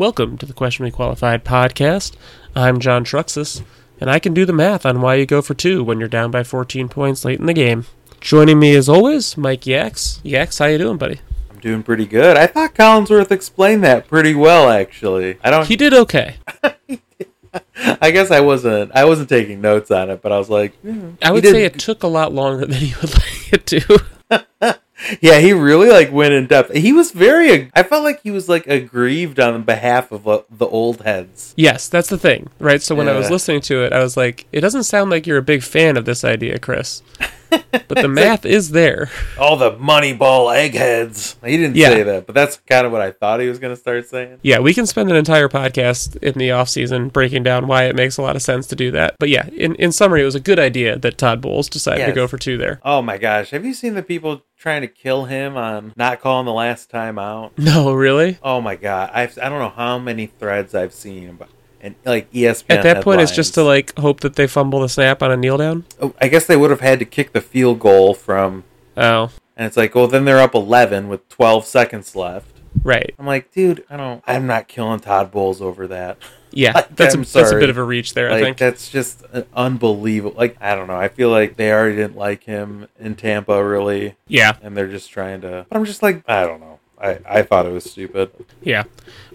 Welcome to the Questionably Qualified podcast. I'm John Truxus, and I can do the math on why you go for two when you're down by 14 points late in the game. Joining me as always, Mike Yax. Yax, how you doing, buddy? I'm doing pretty good. I thought Collinsworth explained that pretty well, actually. I don't. He did okay. I guess I wasn't. I wasn't taking notes on it, but I was like, hmm, I would say it took a lot longer than you would like it to. Yeah, he really like went in depth. He was very. I felt like he was like aggrieved on behalf of uh, the old heads. yes, that's the thing, right? So when I was listening to it, I was like, it doesn't sound like you're a big fan of this idea, Chris. But the math is there. All the Moneyball eggheads. He didn't Yeah. say that, but that's kind of what I thought he was going to start saying. Yeah, we can spend an entire podcast in the off season breaking down why it makes a lot of sense to do that. But yeah, in, in summary, it was a good idea that Todd Bowles decided to go for two there. Oh my gosh, have you seen the people trying to kill him on not calling the last time out? No, really? Oh my god, I've I don't know how many threads I've seen about and like ESPN. At that point, it's just to like hope that they fumble the snap on a kneel down. Oh, I guess they would have had to kick the field goal from, Oh, and it's like, well, then they're up eleven with twelve seconds left. right. I'm like, dude, I don't, I'm not killing Todd Bowles over that. Yeah, Like, that's a, that's a bit of a reach there. I think. that's just uh, unbelievable. Like I don't know, I feel like they already didn't like him in Tampa really, Yeah, and they're just trying to. But I'm just like, I don't know. I I thought it was stupid. yeah.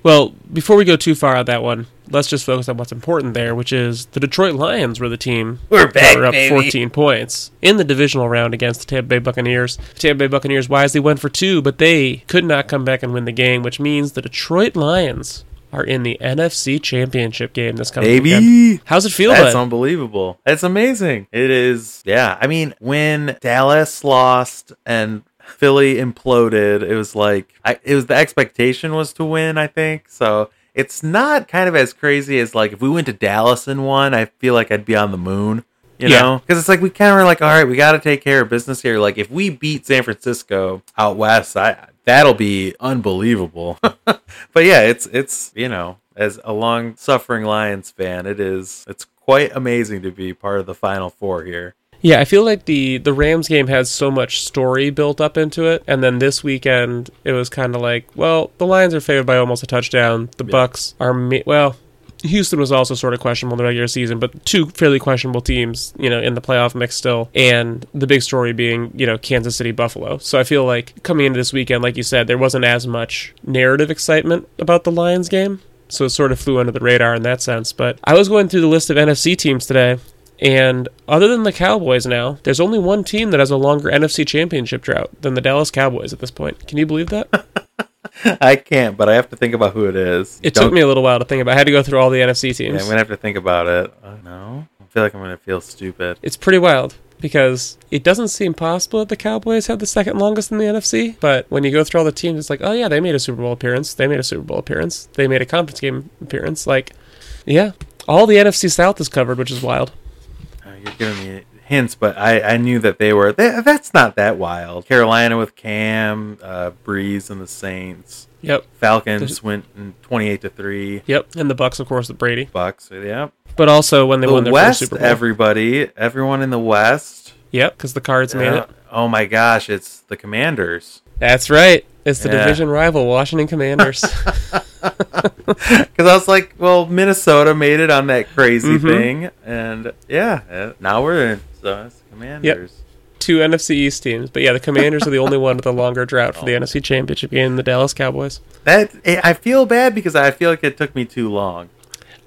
Well, before we go too far on that one, let's just focus on what's important there, which is the Detroit Lions were the team We're that back, were up baby. 14 points in the divisional round against the Tampa Bay Buccaneers. The Tampa Bay Buccaneers wisely went for two, but they could not come back and win the game, which means the Detroit Lions are in the NFC Championship game this coming weekend. Baby. How's it feel, That's bud? unbelievable. It's amazing. It is. Yeah. I mean, when Dallas lost and Philly imploded, it was like I, it was the expectation was to win. I think so. It's not kind of as crazy as like if we went to Dallas and won. I feel like I'd be on the moon. You Yeah. know, because it's like we kind of were like, all right, we got to take care of business here. Like if we beat San Francisco out west, I that'll be unbelievable. but yeah, it's it's you know, as a long suffering Lions fan, it is it's quite amazing to be part of the Final Four here. Yeah, I feel like the the Rams game has so much story built up into it, and then this weekend it was kind of like, well, the Lions are favored by almost a touchdown. The Bucs are ma- well. Houston was also sort of questionable in the regular season, but two fairly questionable teams, you know, in the playoff mix still. And the big story being, you know, Kansas City Buffalo. So I feel like coming into this weekend, like you said, there wasn't as much narrative excitement about the Lions game. So it sort of flew under the radar in that sense. But I was going through the list of NFC teams today, and other than the Cowboys now, there's only one team that has a longer NFC championship drought than the Dallas Cowboys at this point. Can you believe that? I can't, but I have to think about who it is. It Don't- took me a little while to think about. I had to go through all the NFC Yeah, teams. I'm gonna have to think about it. Oh no, I feel like I'm gonna feel stupid. It's pretty wild because it doesn't seem possible that the Cowboys have the second longest in the NFC. But when you go through all the teams, it's like, oh yeah, they made a Super Bowl appearance. They made a Super Bowl appearance. They made a conference game appearance. Like, yeah, all the NFC South is covered, which is wild. You're giving me hints, but I, I knew that they were. They, that's not that wild. Carolina with Cam, uh, Brees, and the Saints. Yep, Falcons There's- went in 28 to three. yep, and the Bucs, of course, with Brady. Bucs. Yeah. But also when they won The their West, first Super Bowl. everybody, everyone in the West. Yep, because the Cards made Uh, it. oh my gosh, it's the Commanders. That's right. It's the Yeah. division rival, Washington Commanders. Because I was like, well, Minnesota made it on that crazy Mhm. thing, and yeah, uh, now we're in. So it's the Commanders. Two NFC East teams, but yeah, the Commanders are the only one with a longer drought for the Oh. NFC Championship game. The Dallas Cowboys. That I feel bad because I feel like it took me too long.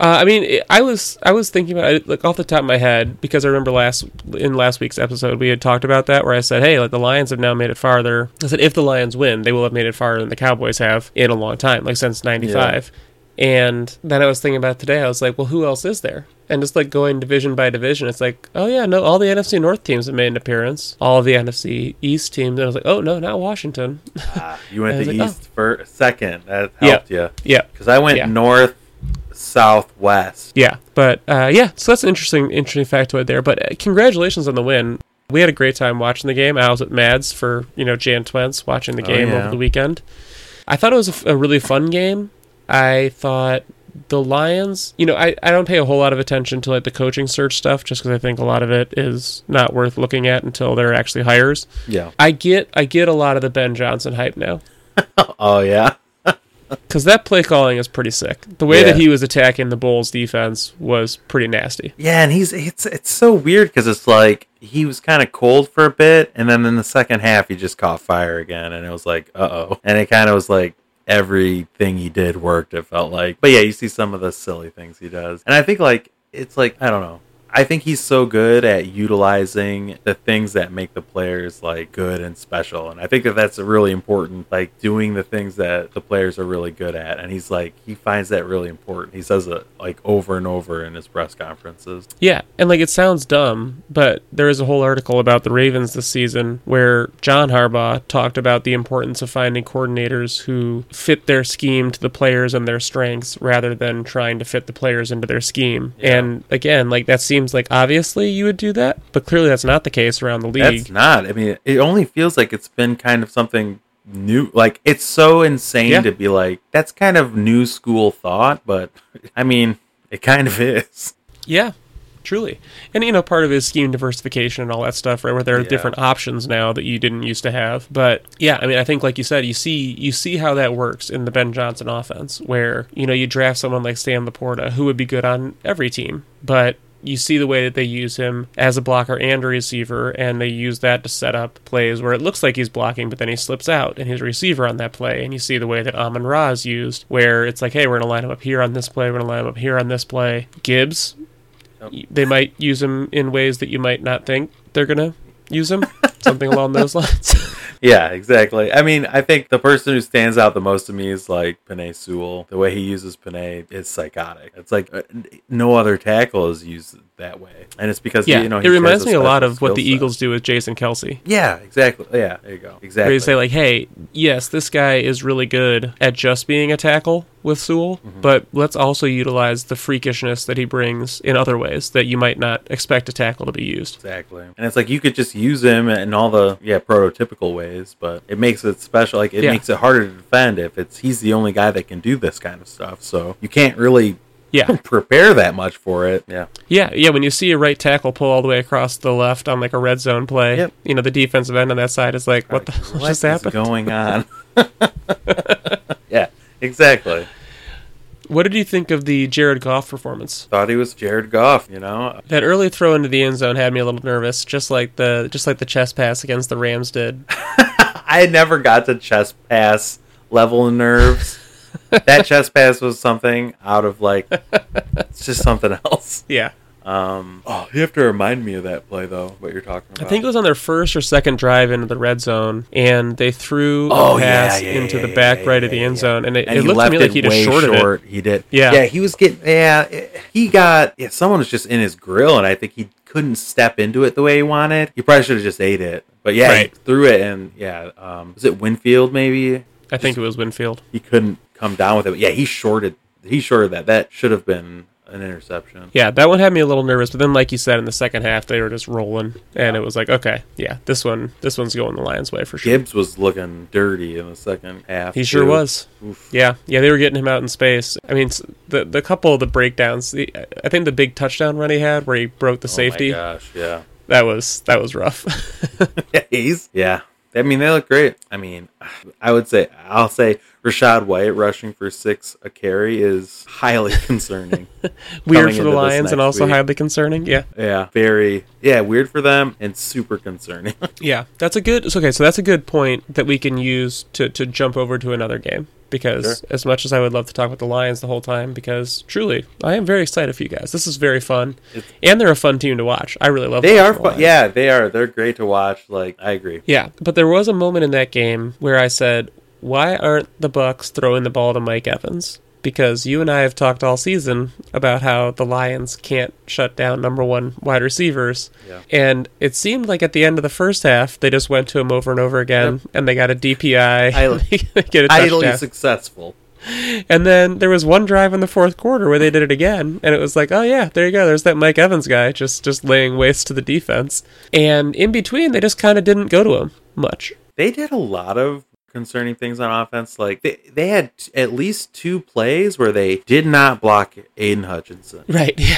Uh, I mean, I was I was thinking about it like off the top of my head because I remember last in last week's episode we had talked about that where I said, hey, like the Lions have now made it farther. I said if the Lions win, they will have made it farther than the Cowboys have in a long time, like since '95. And then I was thinking about today. I was like, well, who else is there? And just like going division by division, it's like, oh yeah, no, all the NFC North teams have made an appearance. All the NFC East teams. And I was like, oh no, not Washington. Ah, you went to like, oh. East for second. That Yeah. helped you yeah, because I went Yeah. north, south, west. Yeah, but uh, yeah, so that's an interesting, interesting factoid there. But uh, congratulations on the win. We had a great time watching the game. I was at Mads for you know Jan Twents watching the Oh, game yeah. over the weekend. I thought it was a f- a, really fun game. I thought the Lions, you know, I, I don't pay a whole lot of attention to like the coaching search stuff just because I think a lot of it is not worth looking at until they're actually hires. Yeah. I get I get a lot of the Ben Johnson hype now. Oh yeah. Because that play calling is pretty sick. The way Yeah. that he was attacking the Bulls defense was pretty nasty. Yeah, and he's it's it's so weird because it's like he was kind of cold for a bit, and then in the second half he just caught fire again, and it was like, uh oh, and it kind of was like everything he did worked. It felt like, but yeah, you see some of the silly things he does, and I think like it's like I don't know. I think he's so good at utilizing the things that make the players like good and special, and I think that that's really important. Like doing the things that the players are really good at, and he's like he finds that really important. He says it like over and over in his press conferences. Yeah, and like it sounds dumb, but there is a whole article about the Ravens this season where John Harbaugh talked about the importance of finding coordinators who fit their scheme to the players and their strengths rather than trying to fit the players into their scheme. Yeah. And again, like that seems like obviously you would do that, but clearly that's not the case around the league. That's not. I mean, it only feels like it's been kind of something new. Like it's so insane Yeah. to be like that's kind of new school thought, but I mean, it kind of is. Yeah, truly. And you know, part of it is scheme diversification and all that stuff, right? Where there are Yeah. different options now that you didn't used to have. But yeah, I mean, I think like you said, you see you see how that works in the Ben Johnson offense, where you know you draft someone like Sam LaPorta, who would be good on every team, but you see the way that they use him as a blocker and a receiver, and they use that to set up plays where it looks like he's blocking, but then he slips out and he's a receiver on that play. And you see the way that Amon Ra is used, where it's like, hey, we're going to line him up here on this play, we're going to line him up here on this play. Gibbs, they might use him in ways that you might not think they're gonna use him. Something along those lines. Yeah, exactly. I mean, I think the person who stands out the most to me is like Penei Sewell. The way he uses Penei is psychotic. It's like uh, no other tackle is used that way, and it's because yeah, you know it he reminds me a lot of what the set. Eagles do with Jason Kelce. Yeah, exactly. Yeah, there you go. Where Exactly. you say like, "Hey, yes, this guy is really good at just being a tackle with Sewell, Mm-hmm. but let's also utilize the freakishness that he brings in other ways that you might not expect a tackle to be used." Exactly. And it's like you could just use him in all the yeah, prototypical ways, but it makes it special. Like it Yeah. makes it harder to defend if it's he's the only guy that can do this kind of stuff. So you can't really Yeah, prepare that much for it. Yeah. yeah, yeah. When you see a right tackle pull all the way across the left on like a red zone play, Yep. you know the defensive end on that side is like, "What the Like, hell what just is happened?" going on? yeah, exactly. What did you think of the Jared Goff performance? Thought he was Jared Goff, you know? That early throw into the end zone had me a little nervous, just like the just like the chest pass against the Rams did. I never got to chest pass level of nerves. That chest pass was something out of like it's just something else. Yeah. Um, oh, you have to remind me of that play though. What you're talking about? I think it was on their first or second drive into the red zone, and they threw Oh, a pass yeah, into yeah, the yeah, back yeah, right yeah, of the end yeah. zone, and it, and it looked to me like he just way shorted short. it. He did. Yeah. yeah. He was getting. Yeah, it- he got. Yeah, someone was just in his grill, and I think he couldn't step into it the way he wanted. He probably should have just ate it. But yeah, Right. he threw it, and yeah, um, was it Winfield? Maybe I think it was Winfield. he couldn't come down with it. But yeah, he shorted. He shorted that. That should have been an interception. Yeah, that one had me a little nervous, but then, like you said, in the second half, they were just rolling, and it was like, okay, yeah, this one, this one's going the Lions' way for sure. Gibbs was looking dirty in the second half. He sure too. was. Oof. Yeah, yeah, they were getting him out in space. I mean, the the couple of the breakdowns. The, I think the big touchdown run he had, where he broke the safety, Oh my gosh, yeah. that was that was rough. Yeah, he's yeah. I mean, they look great. I mean, I would say I'll say Rachaad White rushing for six a carry is highly concerning. Weird for the Lions and also week. highly concerning. Yeah, yeah, very yeah, weird for them and super concerning. yeah, that's a good. Okay, so that's a good point that we can use to to jump over to another game. Because Sure. as much as I would love to talk with the Lions the whole time, because truly I am very excited for you guys. This is very fun, It's- and they're a fun team to watch. I really love. Them. They are fun. Yeah, they are. They're great to watch. Like I agree. Yeah, but there was a moment in that game where I said, "Why aren't the Bucs throwing the ball to Mike Evans?" Because you and I have talked all season about how the Lions can't shut down number one wide receivers, Yeah. and it seemed like at the end of the first half they just went to him over and over again, and they got a DPI, I- they get a Idly touchdown, successful. and then there was one drive in the fourth quarter where they did it again, and it was like, oh yeah, there you go, there's that Mike Evans guy just just laying waste to the defense, and in between they just kind of didn't go to him much. They did a lot of concerning things on offense. Like they they had t- at least two plays where they did not block Aidan Hutchinson. Right. Yeah.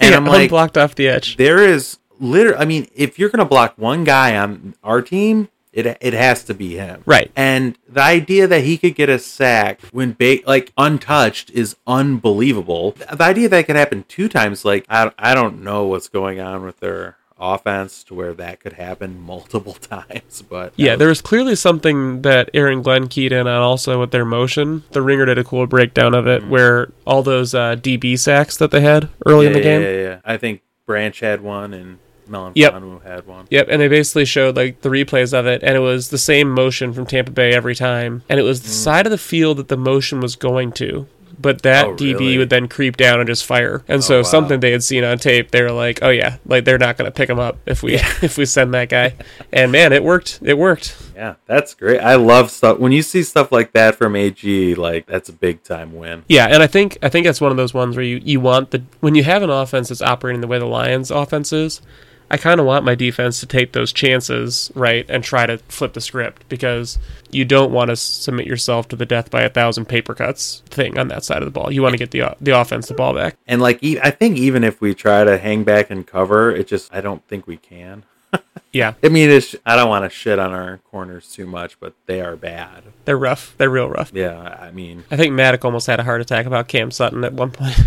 And yeah, I'm like- unblocked off the edge. there is literally i mean if you're going to block one guy on our team It it has to be him. Right. And the idea that he could get a sack when ba- like untouched is unbelievable. The idea that could happen two times, like I I don't know what's going on with their offense to where that could happen multiple times. But Yeah, there was clearly something that Aaron Glenn keyed in on also with their motion. The Ringer did a cool breakdown of it where all those uh, DB sacks that they had early in the game. Yeah, yeah, yeah. I think Branch had one and Melon Yep. had one. Yep, and they basically showed like the replays of it, and it was the same motion from Tampa Bay every time, and it was the side of the field that the motion was going to. But that Oh, DB really? would then creep down and just fire. And oh, so wow. something they had seen on tape, they were like, "Oh yeah, like they're not going to pick him up if we if we send that guy." And man, it worked. It worked. Yeah, that's great. I love stuff when you see stuff like that from AG. Like that's a big time win. Yeah, and I think I think that's one of those ones where you, you want the when you have an offense that's operating the way the Lions offense is, I kind of want my defense to take those chances, right, and try to flip the script because you don't want to submit yourself to the death by a thousand paper cuts thing on that side of the ball. You want to get the the offense the ball back. And like I think even if we try to hang back and cover, it just I don't think we can. Yeah, I mean, it's, I don't want to shit on our corners too much, but they are bad. they're rough. They're real rough. Yeah, I mean, I think Maddock almost had a heart attack about Cam Sutton at one point.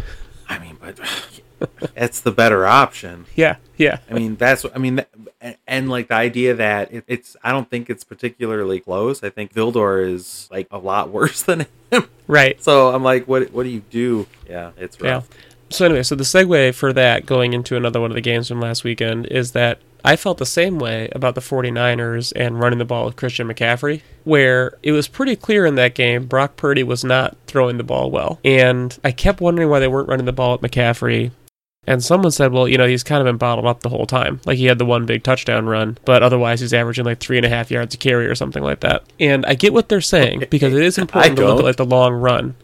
I mean, but it's the better option. yeah, yeah, I mean, that's I mean, and, and like the idea that it, it's I don't think it's particularly close. I think Vildor is like a lot worse than him. right. So I'm like, what what do you do? Yeah, it's Yeah. So anyway, so the segue for that going into another one of the games from last weekend is that I felt the same way about the 49ers and running the ball with Christian McCaffrey, where it was pretty clear in that game Brock Purdy was not throwing the ball well. And I kept wondering why they weren't running the ball at McCaffrey. And someone said, well, you know, he's kind of been bottled up the whole time. Like he had the one big touchdown run, but otherwise he's averaging like three and a half yards a carry or something like that. And I get what they're saying because it is important to look at like the long run.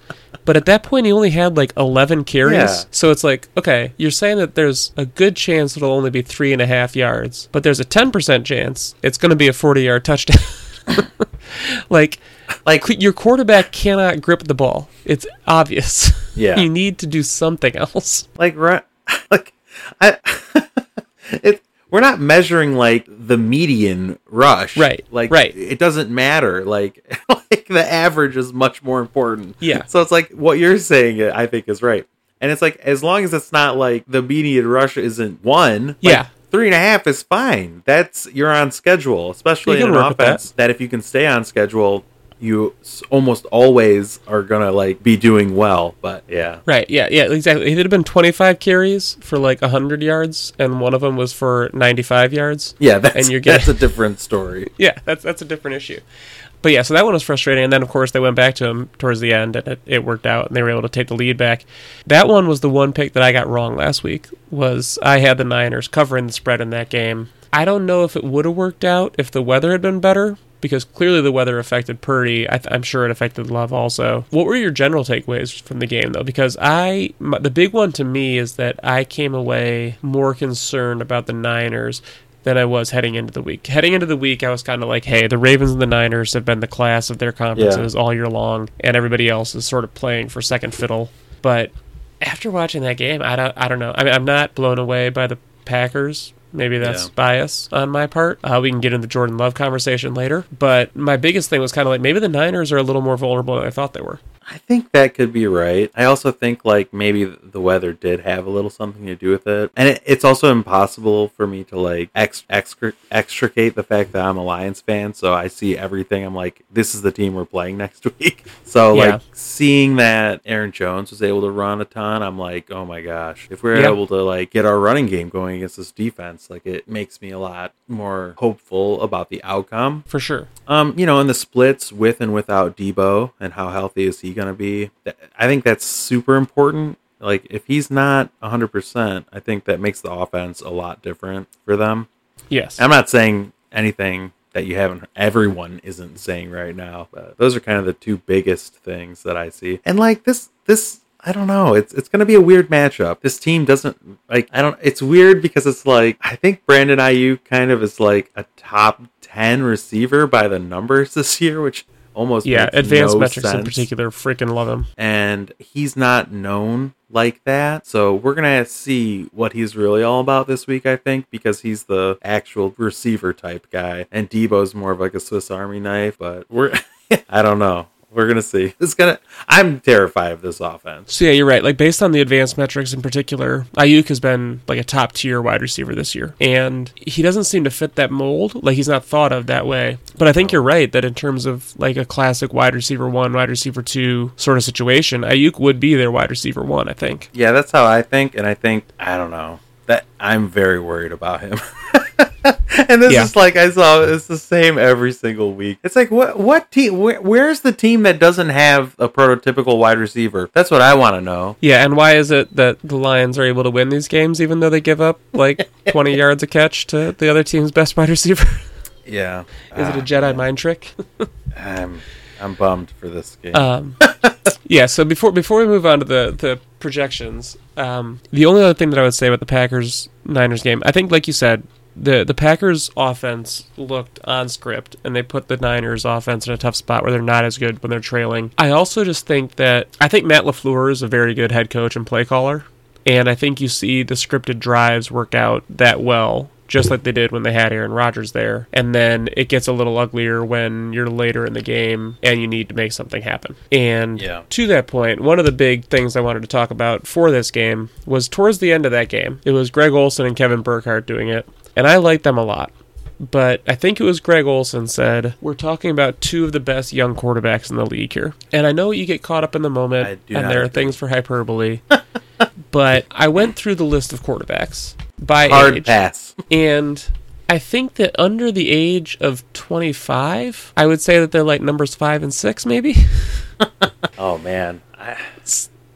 But at that point, he only had like 11 carries. Yeah. So it's like, okay, you're saying that there's a good chance it'll only be three and a half yards, but there's a 10% chance it's going to be a 40 yard touchdown. like, Like your quarterback cannot grip the ball. It's obvious. Yeah. you need to do something else. like run like I it we're not measuring like the median rush. Right, Like right. it doesn't matter. Like like the average is much more important. Yeah. So it's like what you're saying uh, I think is right. And it's like as long as it's not like the median rush isn't one, like, Yeah. Three and a half is fine. That's you're on schedule, especially in an with that. offense that if you can stay on schedule, you almost always are gonna like be doing well. But yeah, Right, yeah, yeah, exactly. It had been 25 carries for like 100 yards, and one of them was for 95 yards. Yeah, that's, And you're that's a different story. Yeah, that's that's a different issue. But yeah, so that one was frustrating. And then, of course, they went back to him towards the end, and it, it worked out, and they were able to take the lead back. That one was the one pick that I got wrong last week. Was I had the Niners covering the spread in that game. I don't know if it would have worked out if the weather had been better, because clearly the weather affected Purdy. I th- I'm sure it affected Love also. What were your general takeaways from the game, though? Because I, my, the big one to me is that I came away more concerned about the Niners than I was heading into the week. Heading into the week, I was kind of like, hey, the Ravens and the Niners have been the class of their conferences all year long, and everybody else is sort of playing for second fiddle. But after watching that game, I don't, I don't know. I mean, I'm not blown away by the Packers. Maybe that's Yeah. bias on my part. Uh, we can get into the Jordan Love conversation later. But my biggest thing was kind of like maybe the Niners are a little more vulnerable than I thought they were. I think that could be right. I also think like maybe the weather did have a little something to do with it, and it, it's also impossible for me to like ex- extricate the fact that I'm a Lions fan. So I see everything. I'm like, this is the team we're playing next week. So Yeah. like seeing that Aaron Jones was able to run a ton, I'm like, oh my gosh, if we're Yeah. able to like get our running game going against this defense, like it makes me a lot more hopeful about the outcome. For sure. Um, you know, in the splits with and without Deebo and how healthy is he going to be? I think that's super important. Like, if he's not 100%, I think that makes the offense a lot different for them. Yes. I'm not saying anything that you haven't, everyone isn't saying right now, but those are kind of the two biggest things that I see. And like this, this, I don't know. It's it's gonna be a weird matchup. This team doesn't like. I don't. It's weird because it's like I think Brandon Aiyuk kind of is like a top ten receiver by the numbers this year, which almost yeah, advanced no metrics in particular, freaking love him. And he's not known like that. So we're gonna see what he's really all about this week, I think, because he's the actual receiver type guy, and Deebo's more of like a Swiss Army knife. But we're I don't know. We're gonna see. It's gonna. I'm terrified of this offense. So yeah, you're right. Like based on the advanced metrics in particular, Aiyuk has been like a top tier wide receiver this year, and he doesn't seem to fit that mold. Like he's not thought of that way. But I think you're right that in terms of like a classic wide receiver one, wide receiver two sort of situation, Aiyuk would be their wide receiver one. I think. Yeah, that's how I think, and I think I don't know that I'm very worried about him. and this Yeah. is like I saw it's the same every single week. It's like what what team where, where's the team that doesn't have a prototypical wide receiver? That's what I want to know. Yeah, and why is it that the Lions are able to win these games even though they give up like 20 yards a catch to the other team's best wide receiver? Yeah. is it a Ah, Jedi mind trick? I'm I'm bummed for this game. Um, yeah. So before before we move on to the the projections, um, the only other thing that I would say about the Packers Niners game, I think, like you said, the the Packers offense looked on script, and they put the Niners offense in a tough spot where they're not as good when they're trailing. I also just think that I think Matt LaFleur is a very good head coach and play caller, and I think you see the scripted drives work out that well. Just like they did when they had Aaron Rodgers there. And then it gets a little uglier when you're later in the game and you need to make something happen. And Yeah. to that point, one of the big things I wanted to talk about for this game was towards the end of that game. It was Greg Olsen and Kevin Burkhardt doing it. And I like them a lot. But I think it was Greg Olsen said, We're talking about two of the best young quarterbacks in the league here. And I know you get caught up in the moment and there are things for hyperbole. but I went through the list of quarterbacks by Hard age. pass. And I think that under the age of 25, I would say that they're like numbers five and six, maybe. Oh man. I,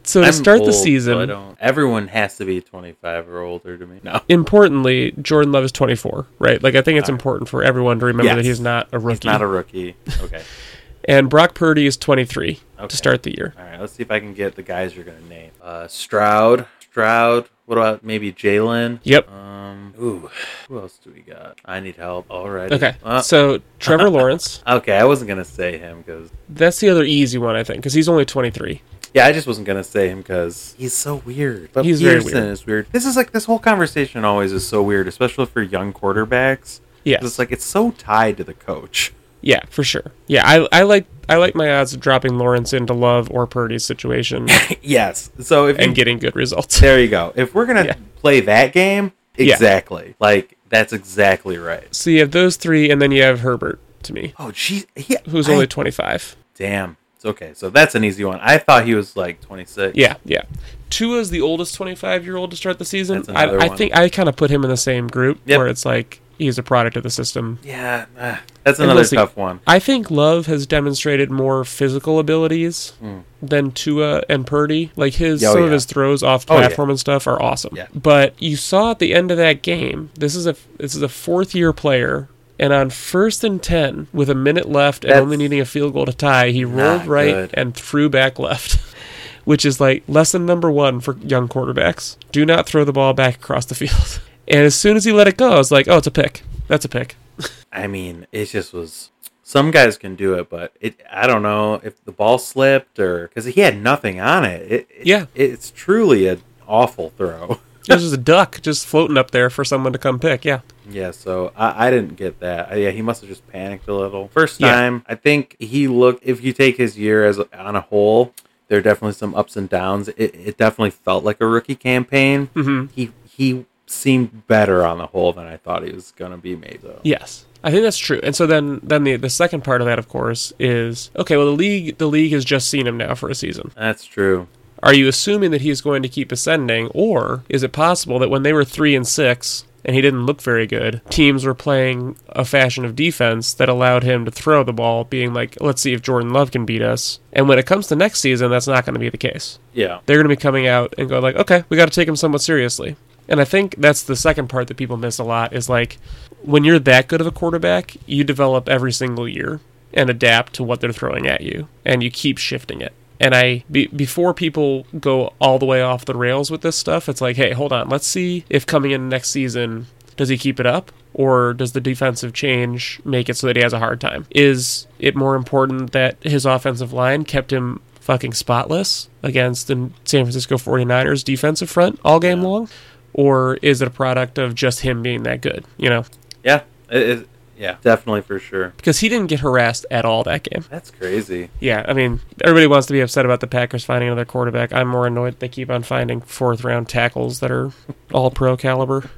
So to I'm start the old, so I season, don't, everyone has to be 25 or older to me. No. importantly, Jordan Love is 24, right? Like I think it's All right. important for everyone to remember Yes. that he's not a rookie. He's not a rookie. Okay. and Brock Purdy is 23 Okay. to start the year. All right, let's see if I can get the guys you're gonna name. Uh, Stroud, Stroud. What about maybe Jalen? Yep. Um. Ooh. Who else do we got? I need help. All right. Okay. Uh, So Trevor Lawrence, okay. I wasn't gonna say him because that's the other easy one I think because he's only 23. Yeah, I just wasn't gonna say him because he's so weird. But He's very Peterson weird. is weird. This is like this whole conversation always is so weird, especially for young quarterbacks. Yeah, It's like it's so tied to the coach. Yeah, for sure. Yeah, I, I like I like my odds of dropping Lawrence into Love or Purdy's situation yes. So if you, and getting good results. there you go. If we're gonna Yeah. play that game, Yeah. exactly. Like that's exactly right. So you have those three, and then you have Herbert to me, Oh, geez. He, who's I- only 25. Damn. Okay. So that's an easy one. I thought he was like 26. Yeah, yeah. Tua's the oldest 25 year old to start the season. I, I think I kind of put him in the same group Yep. where it's like he's a product of the system. Yeah. uh, that's another we'll tough one. I think Love has demonstrated more physical abilities than Tua and Purdy. Like his. Oh, some of his throws off Oh, yeah. platform and stuff are awesome. Yeah. But you saw at the end of that game, this is a this is a fourth year player. And on first and ten, with a minute left and That's only needing a field goal to tie, he rolled right good. and threw back left, which is like lesson number one for young quarterbacks: do not throw the ball back across the field. And as soon as he let it go, I was like, "Oh, it's a pick. That's a pick." I mean, it just was. Some guys can do it, but it. I don't know if the ball slipped or because he had nothing on it. it, it Yeah. It's truly an awful throw. It was just a duck just floating up there for someone to come pick. Yeah. Yeah, so I, I didn't get that. Uh, Yeah, he must have just panicked a little. First Yeah. time, I think he looked. If you take his year as on a whole, there are definitely some ups and downs. It, it definitely felt like a rookie campaign. Mhm. He he seemed better on the whole than I thought he was gonna be. Made though. Yes, I think that's true. And so then, then the the second part of that, of course, is okay. Well, the league the league has just seen him now for a season. That's true. Are you assuming that he's going to keep ascending, or is it possible that when they were three and six and he didn't look very good, teams were playing a fashion of defense that allowed him to throw the ball, being like, let's see if Jordan Love can beat us. And when it comes to next season, that's not going to be the case. Yeah. they're going to be coming out and go like, okay, we got to take him somewhat seriously. And I think that's the second part that people miss a lot is like when you're that good of a quarterback, you develop every single year and adapt to what they're throwing at you, and you keep shifting it. And I be, before people go all the way off the rails with this stuff, it's like, hey, hold on, let's see if coming in next season does he keep it up or does the defensive change make it so that he has a hard time? Is it more important that his offensive line kept him fucking spotless against the San Francisco 49ers defensive front all game long? Or is it a product of just him being that good? You know, Yeah, it, it- yeah, definitely for sure. because he didn't get harassed at all that game. That's crazy. Yeah, I mean, everybody wants to be upset about the Packers finding another quarterback. I'm more annoyed they keep on finding fourth round tackles that are all pro caliber.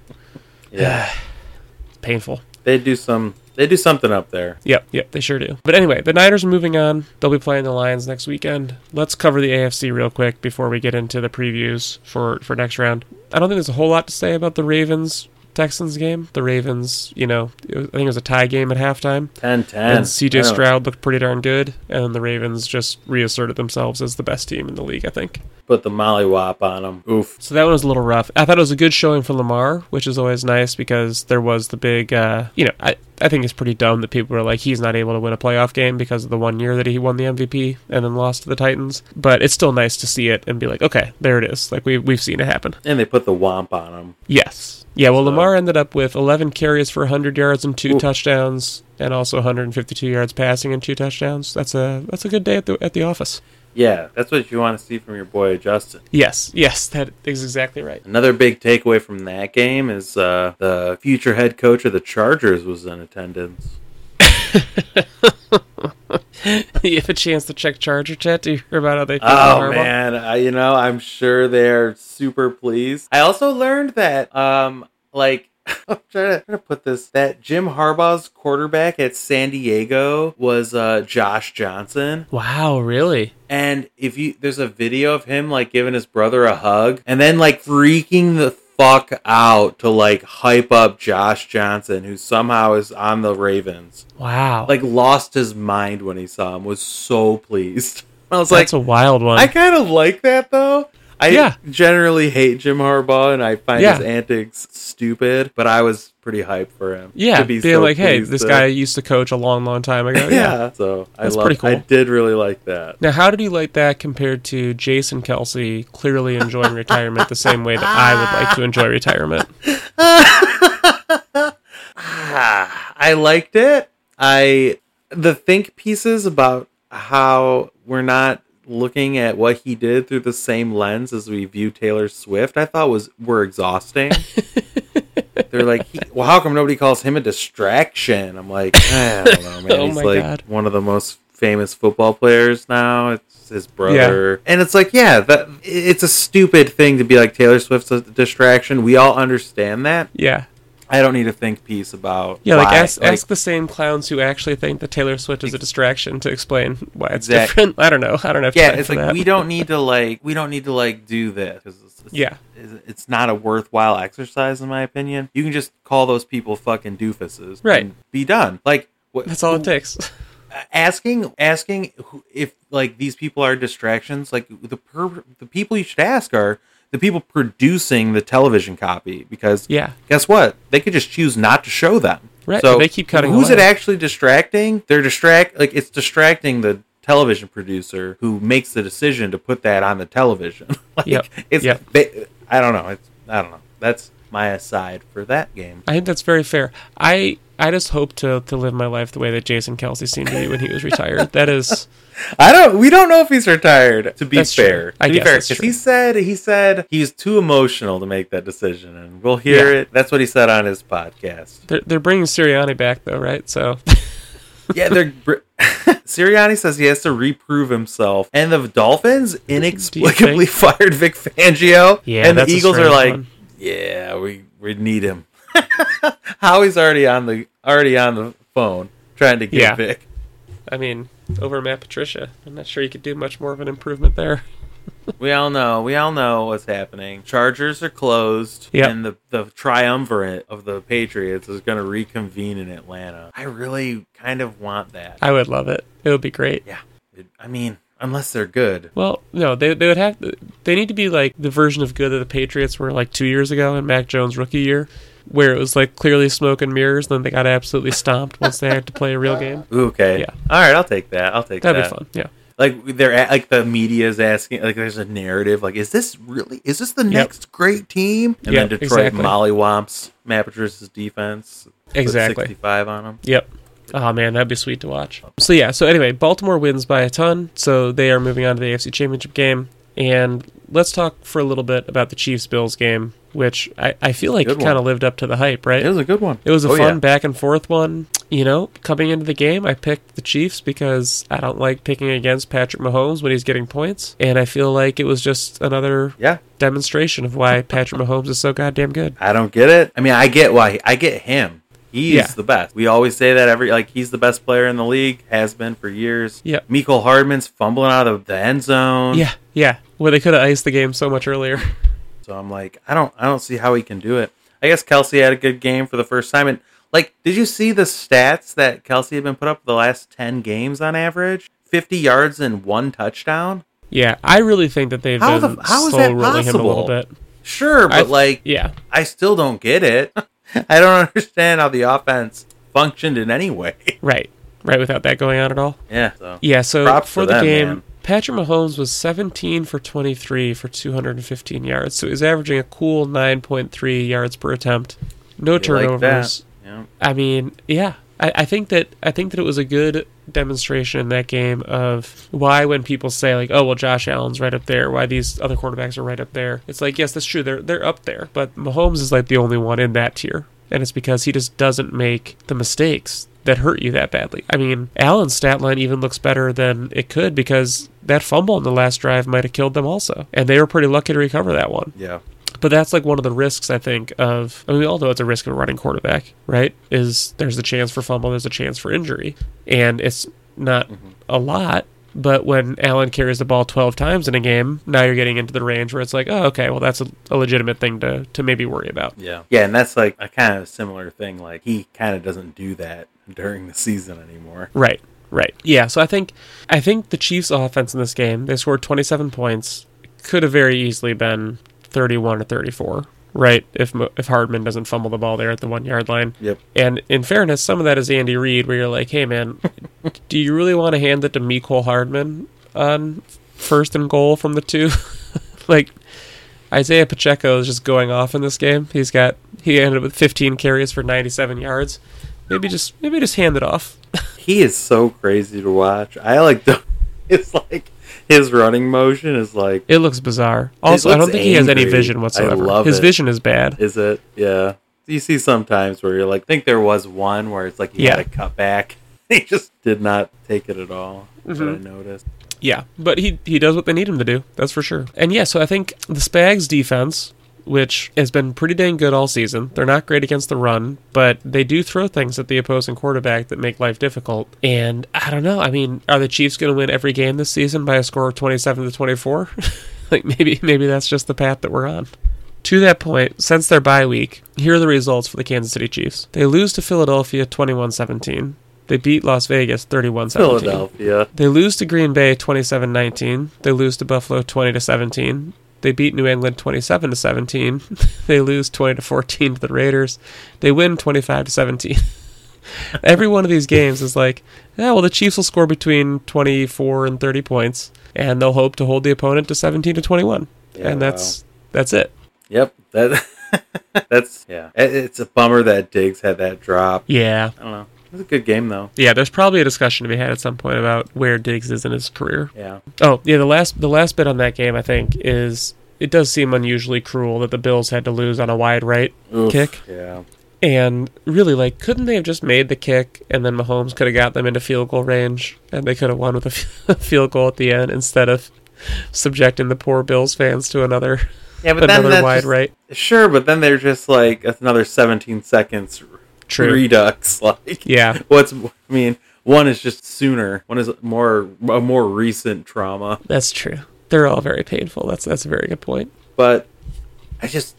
Yeah, it's Painful. they do some. They do something up there. Yep, yep, they sure do. But anyway, the Niners are moving on. They'll be playing the Lions next weekend. Let's cover the AFC real quick before we get into the previews for for next round. I don't think there's a whole lot to say about the Ravens Texans game. The Ravens, you know, was, I think it was a tie game at halftime. 10 10. And CJ Stroud looked pretty darn good, and the Ravens just reasserted themselves as the best team in the league, I think. Put the mollywop on them. Oof. So that one was a little rough. I thought it was a good showing for Lamar, which is always nice because there was the big, uh, you know, I, I think it's pretty dumb that people are like, he's not able to win a playoff game because of the one year that he won the MVP and then lost to the Titans. But it's still nice to see it and be like, okay, there it is. Like, we, we've seen it happen. And they put the womp on them. Yes. Yeah, well, So- Lamar ended up with 11 carries for 100 yards and two Ooh. touchdowns and also 152 yards passing and two touchdowns. That's a that's a good day at the at the office. Yeah, that's what you want to see from your boy Justin. Yes, yes, that is exactly right. Another big takeaway from that game is uh, the future head coach of the Chargers was in attendance. you have a chance to check Charger chat to hear about how they Oh man, I, you know I'm sure they're super pleased. I also learned that, um, like. I'm trying to, trying to put this that Jim Harbaugh's quarterback at San Diego was uh, Josh Johnson. Wow, really? And if you there's a video of him like giving his brother a hug and then like freaking the fuck out to like hype up Josh Johnson who somehow is on the Ravens. Wow. Like lost his mind when he saw him. Was so pleased. I was like That's a wild one. I kind of like that though. I Yeah. generally hate Jim Harbaugh and I find Yeah. his antics stupid, but I was pretty hyped for him. yeah, to be being so like, hey, this to- guy used to coach a long, long time ago. Yeah, so I love. cool. I did really like that. Now, how did you like that compared to Jason Kelce clearly enjoying retirement the same way that I would like to enjoy retirement? Ah, I liked it. I the think pieces about how we're not looking at what he did through the same lens as we view Taylor Swift. I thought was were exhausting. They're like, he, well, how come nobody calls him a distraction? I'm like, I don't know, man. Oh He's my like God. one of the most famous football players now. It's his brother, and it's like, yeah, that it's a stupid thing to be like Taylor Swift's a distraction. We all understand that. Yeah. I don't need to think piece about Yeah, like ask, ask the same clowns who actually think that Taylor Swift is a distraction to explain why it's different. I don't know. I don't have yeah, it's like that. we don't need to like we don't need to like do this it's, it's, Yeah. it's, not a worthwhile exercise in my opinion. You can just call those people fucking doofuses, Right. and be done. Like what, That's all it takes. asking asking who- if like these people are distractions. Like the per, the people you should ask are the people producing the television copy because Yeah. guess what? They could just choose not to show them. Right, So they keep cutting Who's away. it actually distracting? They're distract like it's distracting the television producer who makes the decision to put that on the television. like Yep, it's yep. they, I don't know. It's I don't know. That's my aside for that game. I think that's very fair. I I just hope to to live my life the way that Jason Kelce seemed to be when he was retired. That is I don't. We don't know if he's retired. To be That's true. fair, I to be guess fair, that's 'cause true. he said he said he's too emotional to make that decision, and we'll hear Yeah. it. That's what he said on his podcast. they're, they're bringing Sirianni back though, right? So yeah, they're. br- Sirianni says he has to reprove himself, and the Dolphins inexplicably fired Vic Fangio. Yeah, and the Eagles are like, one. yeah, we we need him. Howie's already on the already on the phone trying to get Yeah. Vic. I mean, over Matt Patricia, I'm not sure you could do much more of an improvement there. We all know. We all know what's happening. Chargers are closed, Yep. and the the triumvirate of the Patriots is going to reconvene in Atlanta. I really kind of want that. I would love it. It would be great. yeah, It- I mean, unless they're good. Well, no, they they would have they need to be like the version of good that the Patriots were like two years ago in Mac Jones' rookie year, where it was like clearly smoke and mirrors. Then they got absolutely stomped once they had to play a real game. Okay. Yeah. All right, I'll take that. I'll take That'd that. be fun. Yeah. Like they're at, like the media's asking. Like there's a narrative. Like, is this really? Is this the next great team? And Yep, then Detroit exactly. mollywomps Matt Patricia's defense. Exactly. 65 on them. Yep. Oh man, that'd be sweet to watch. So yeah, so anyway, Baltimore wins by a ton, so they are moving on to the AFC Championship game. And let's talk for a little bit about the Chiefs Bills game, which I, I feel like kind of lived up to the hype, right? It was a good one. It was a Oh, fun yeah. back and forth one. You know, coming into the game, I picked the Chiefs because I don't like picking against Patrick Mahomes when he's getting points. And I feel like it was just another Yeah. demonstration of why Patrick Mahomes is so goddamn good. I don't get it. I mean, I get why. I get him. He's Yeah. the best. We always say that every like he's the best player in the league. Has been for years. Yeah. Mecole Hardman's fumbling out of the end zone. Yeah, yeah. Where they could have iced the game so much earlier. So I'm like, I don't, I don't see how he can do it. I guess Kelce had a good game for the first time, and like, did you see the stats that Kelce had been put up the last ten games on average? Fifty yards and one touchdown. Yeah, I really think that they've How been the- how is slow that rolling him a little possible? bit. Sure, but I- like, Yeah, I still don't get it. I don't understand how the offense functioned in any way. right, right. Without that going on at all. Yeah. So Yeah. So Props for to the them, game, man. Patrick Mahomes was 17 for 23 for 215 yards. So he's averaging a cool 9.3 yards per attempt. No you like turnovers. that. Yeah. I mean, yeah. I, I think that I think that it was a good demonstration in that game of why when people say like, oh well Josh Allen's right up there, why these other quarterbacks are right up there. It's like, yes, that's true, they're they're up there. But Mahomes is like the only one in that tier. And it's because he just doesn't make the mistakes that hurt you that badly. I mean, Allen's stat line even looks better than it could because that fumble in the last drive might have killed them also. And they were pretty lucky to recover that one. Yeah. But that's like one of the risks I think of. I mean, we all know it's a risk of a running quarterback, right? Is there's a chance for fumble, there's a chance for injury, and it's not mm-hmm. a lot. But when Allen carries the ball 12 times in a game, now you're getting into the range where it's like, oh, okay, well that's a, a legitimate thing to to maybe worry about. Yeah. Yeah, and that's like a kind of similar thing. Like he kind of doesn't do that during the season anymore. Right, right. Yeah, so I think I think the Chiefs' offense in this game, they scored 27 points, could have very easily been 31 or 34. Right, if if Hardman doesn't fumble the ball there at the one yard line, Yep. And in fairness, some of that is Andy Reid, where you're like, hey, man, do you really want to hand it to Mecole Hardman on first and goal from the two? like, Isaiah Pacheco is just going off in this game. He's got, he ended up with 15 carries for 97 yards. Maybe just, maybe just hand it off. He is so crazy to watch. I like the. It's like his running motion is like. It looks bizarre. Also, I don't think he has any angry. vision I whatsoever. His it. vision is bad. Is it? Yeah. You see sometimes where you're like, I think there was one where it's like he Yeah. had a cut back. He just did not take it at all. That I mm-hmm. noticed. Yeah, but he he does what they need him to do. That's for sure. And yeah, so I think the Spags defense, which has been pretty dang good all season, they're not great against the run, but they do throw things at the opposing quarterback that make life difficult. And I don't know. I mean, are the Chiefs going to win every game this season by a score of twenty-seven to twenty-four? like maybe maybe that's just the path that we're on. To that point, since their bye week, here are the results for the Kansas City Chiefs. They lose to Philadelphia 21-17. They beat Las Vegas 31-17. Philadelphia. They lose to Green Bay 27-19. They lose to Buffalo 20 to 17. They beat New England 27 to 17. they lose 20 to 14 to the Raiders. They win 25 to 17. Every one of these games is like, yeah, well the Chiefs will score between 24 and 30 points and they'll hope to hold the opponent to 17 to 21. Yeah, and that's that's it. Yep. That. that's yeah. It's a bummer that Diggs had that drop. Yeah. I don't know. Was a good game though. Yeah, there's probably a discussion to be had at some point about where Diggs is in his career. Yeah. Oh, yeah, the last the last bit on that game I think is it does seem unusually cruel that the Bills had to lose on a wide right Oof, kick. Yeah. And really like couldn't they have just made the kick and then Mahomes could have got them into field goal range and they could have won with a field goal at the end instead of subjecting the poor Bills fans to another Yeah, but another that's wide just- right. Sure, but then they're just like another 17 seconds True. ducks. Like, Yeah. what's I mean, one is just sooner. One is more a more recent trauma. That's true. They're all very painful. That's that's a very good point. But I just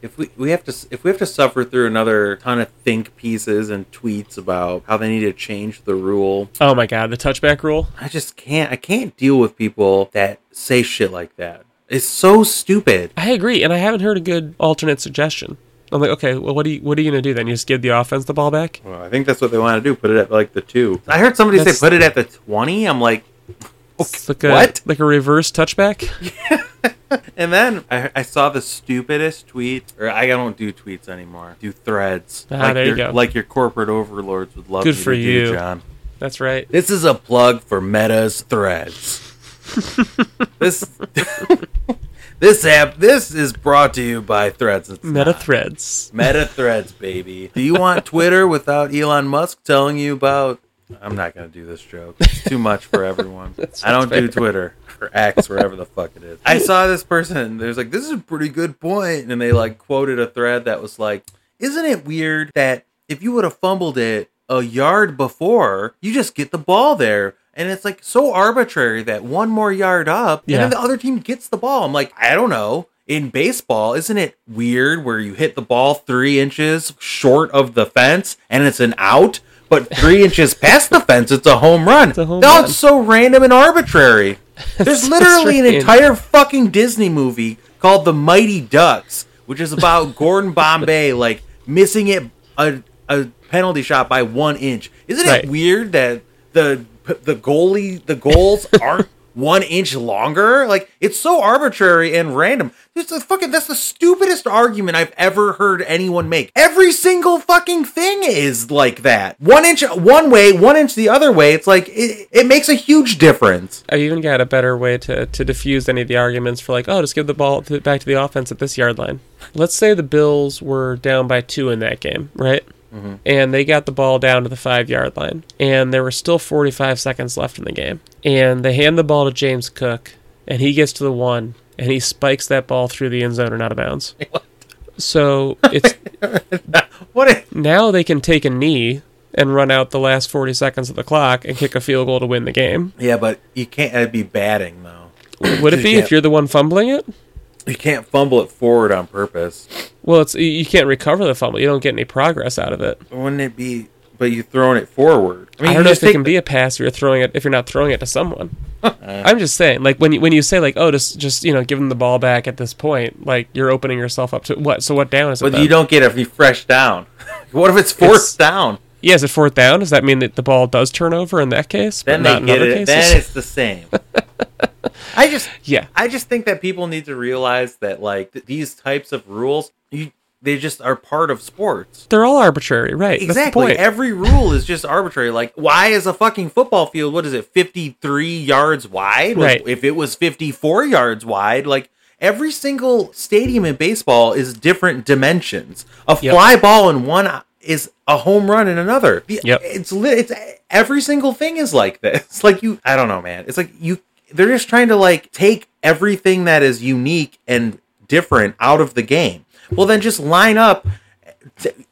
if we we have to if we have to suffer through another ton of think pieces and tweets about how they need to change the rule, Oh my god, the touchback rule? I just can't. I can't deal with people that say shit like that. It's so stupid. I agree, and I haven't heard a good alternate suggestion. I'm like, okay, well, what are you what are you gonna do then? You just give the offense the ball back? Well, I think that's what they want to do. Put it at like the two. I heard somebody That's- say put it at the twenty. I'm like, It's like a what? like a reverse touchback. and then I, I saw the stupidest tweet, or I don't do tweets anymore. Do threads. Ah, like there you your, go. Like your corporate overlords would love Good you for to you. do, John. That's right. This is a plug for Meta's Threads. this this app this is brought to you by Threads. It's Meta not. threads. Meta Threads, baby. Do you want Twitter without Elon Musk telling you about? I'm not gonna do this joke. It's too much for everyone. I don't do Twitter or X, wherever the fuck it is. I saw this person. There's like, this is a pretty good point, and they like quoted a thread that was like, "Isn't it weird that if you would have fumbled it a yard before, you just get the ball there?" And it's like so arbitrary that one more yard up, Yeah. and then the other team gets the ball. I'm like, I don't know. In baseball, isn't it weird where you hit the ball three inches short of the fence and it's an out, but three inches past the fence, it's a home run? a home no, run. it's so random and arbitrary. There's literally an entire fucking Disney movie called The Mighty Ducks, which is about Gordon Bombay like missing it a, a penalty shot by one inch. Isn't Right. it weird that the the goalie the goals aren't one inch longer? Like it's so arbitrary and random. It's a fucking that's the stupidest argument I've ever heard anyone make. Every single fucking thing is like that. One inch one way, one inch the other way. It's like it, it makes a huge difference. I've even got a better way to, to diffuse any of the arguments for like, oh, just give the ball to, back to the offense at this yard line. Let's say the Bills were down by two in that game, right? And they got the ball down to the five yard line, and there were still 45 seconds left in the game. And they hand the ball to James Cook, and he gets to the one, and he spikes that ball through the end zone and out of bounds. So it's What a, now they can take a knee and run out the last 40 seconds of the clock and kick a field goal to win the game. Yeah, but you can't uh, be batting though. Would it be if you're the one fumbling it? You can't fumble it forward on purpose. Well, it's you- can't recover the fumble. You don't get any progress out of it. Wouldn't it be? But you're throwing it forward. I, you don't know if it can the- be a pass if you're throwing it if you're not throwing it to someone. Uh. I'm just saying, like when you when you say like, oh, just just you know, give them the ball back at this point, like you're opening yourself up to what? So what down is it? But you don't get a refresh down. what if it's fourth It's- down? yeah, is it fourth down? Does that mean that the ball does turn over in that case? Then but not they in get it. cases? Then it's the same. I just, yeah, I just think that people need to realize that like th- these types of rules, you, they just are part of sports. they're all arbitrary, right? That's the Exactly. point. Every rule is just arbitrary. Like, why is a fucking football field, what is it, 53 yards wide? Right. If it was 54 yards wide, like, every single stadium in baseball is different dimensions. A Yep. fly ball in one uh, is a home run in another. The- Yep. It's lit. It's every single thing is like this. Like you, I don't know, man. It's like you. They're just trying to like take everything that is unique and different out of the game. Well, then just line up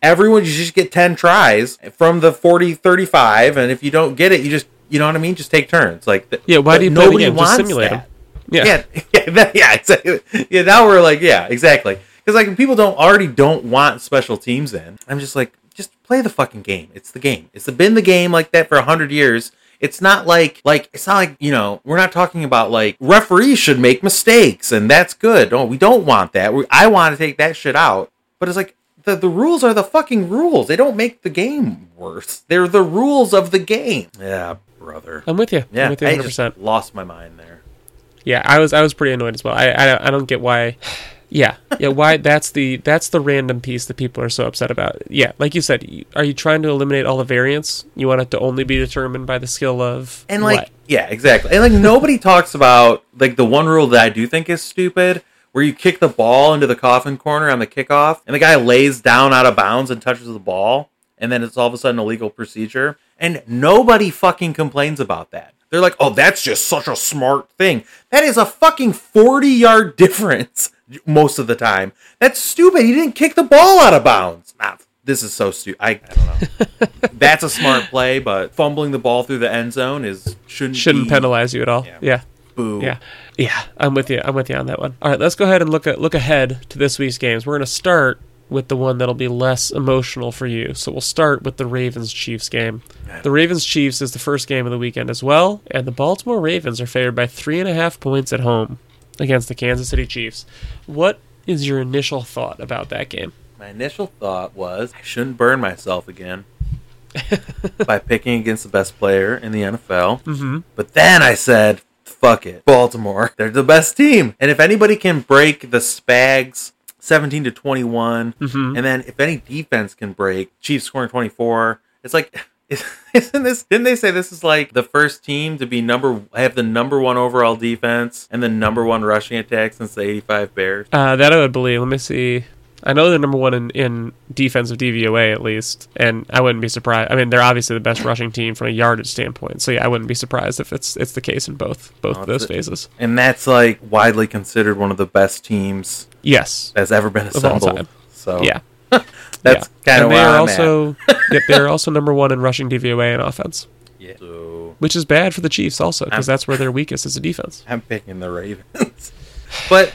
everyone you just get 10 tries from the 40 35 and if you don't get it you just you know what i mean? Just take turns. Like th- Yeah, why do you play the game? Just simulate 'em. Yeah. yeah yeah that- yeah exactly. Yeah now we're like yeah exactly. Because like people don't already don't want special teams in. I'm just like just play the fucking game. It's the game. It's been the game like that for 100 years it's not like like it's not like you know we're not talking about like referees should make mistakes and that's good no we don't want that we, i want to take that shit out but it's like the, the rules are the fucking rules they don't make the game worse they're the rules of the game yeah brother I'm with you. yeah I'm with you i 100. just percent lost my mind there Yeah, I was I was pretty annoyed as well. I, I I don't get why. Yeah, yeah. Why that's the that's the random piece that people are so upset about. Yeah, like you said, are you trying to eliminate all the variance? You want it to only be determined by the skill of And like, what? yeah, exactly. And like, nobody talks about like the one rule that I do think is stupid, where you kick the ball into the coffin corner on the kickoff, and the guy lays down out of bounds and touches the ball, and then it's all of a sudden a legal procedure, and nobody fucking complains about that. They're like, oh, that's just such a smart thing. That is a fucking forty yard difference most of the time. That's stupid. He didn't kick the ball out of bounds. Nah, this is so stupid. I, I don't know. That's a smart play, but fumbling the ball through the end zone is shouldn't shouldn't be, penalize you at all. Yeah. Yeah. Boo. Yeah. Yeah. I'm with you. I'm with you on that one. All right, let's go ahead and look at look ahead to this week's games. We're going to start with the one that'll be less emotional for you. So we'll start with the Ravens Chiefs game. The Ravens Chiefs is the first game of the weekend as well, and the Baltimore Ravens are favored by three and a half points at home against the Kansas City Chiefs. What is your initial thought about that game? My initial thought was I shouldn't burn myself again by picking against the best player in the NFL. Mm-hmm. But then I said, fuck it. Baltimore. They're the best team. And if anybody can break the Spags 17 to 21, Mhm. and then if any defense can break Chiefs scoring 24, it's like isn't this didn't they say this is like the first team to be number have the number one overall defense and the number one rushing attack since the 85 Bears? Uh, that I would believe. Let me see. I know they're number one in, in defensive DVOA at least, and I wouldn't be surprised. I mean, they're obviously the best rushing team from a yardage standpoint. So yeah, I wouldn't be surprised if it's it's the case in both both Oh, of those phases. And that's like widely considered one of the best teams Yes. that's ever been assembled. So Yeah. That's yeah. kind of and they where are I'm also yep, they are also number one in rushing DVOA and offense. Yeah. So which is bad for the Chiefs also because that's where they're weakest is the defense. I'm picking the Ravens. but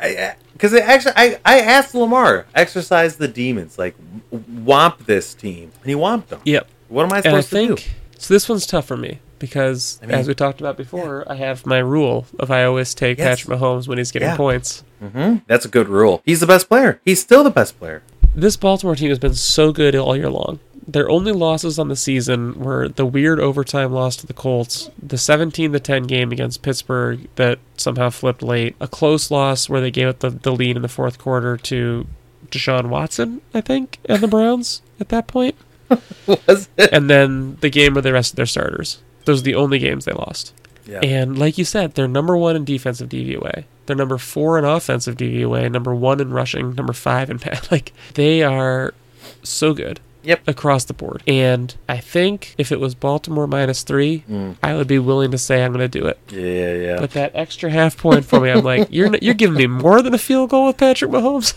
I because actually I I asked Lamar exercise the demons like w- womp this team and he womped them. Yep. What am I And I supposed to do? think so. This one's tough for me because, I mean- as we talked about before, I have my rule of I always take Yes. Patrick Mahomes when he's getting Yeah. points. hmm That's a good rule. He's the best player. He's still the best player. This Baltimore team has been so good all year long. Their only losses on the season were the weird overtime loss to the Colts, the 17 to 10 game against Pittsburgh that somehow flipped late, a close loss where they gave up the, the lead in the fourth quarter to Deshaun Watson, I think, and the Browns at that point, Was it? and then the game with the rest of their starters. Those are the only games they lost. Yeah. And like you said, they're number one in defensive DVOA. They're number four in offensive DVOA. Number one in rushing. Number five in pass. Like they are so good. Yep. Across the board. And I think if it was Baltimore minus three, Mm. I would be willing to say I'm going to do it. Yeah, yeah. But that extra half point for me, I'm like, you're you're giving me more than a field goal with Patrick Mahomes.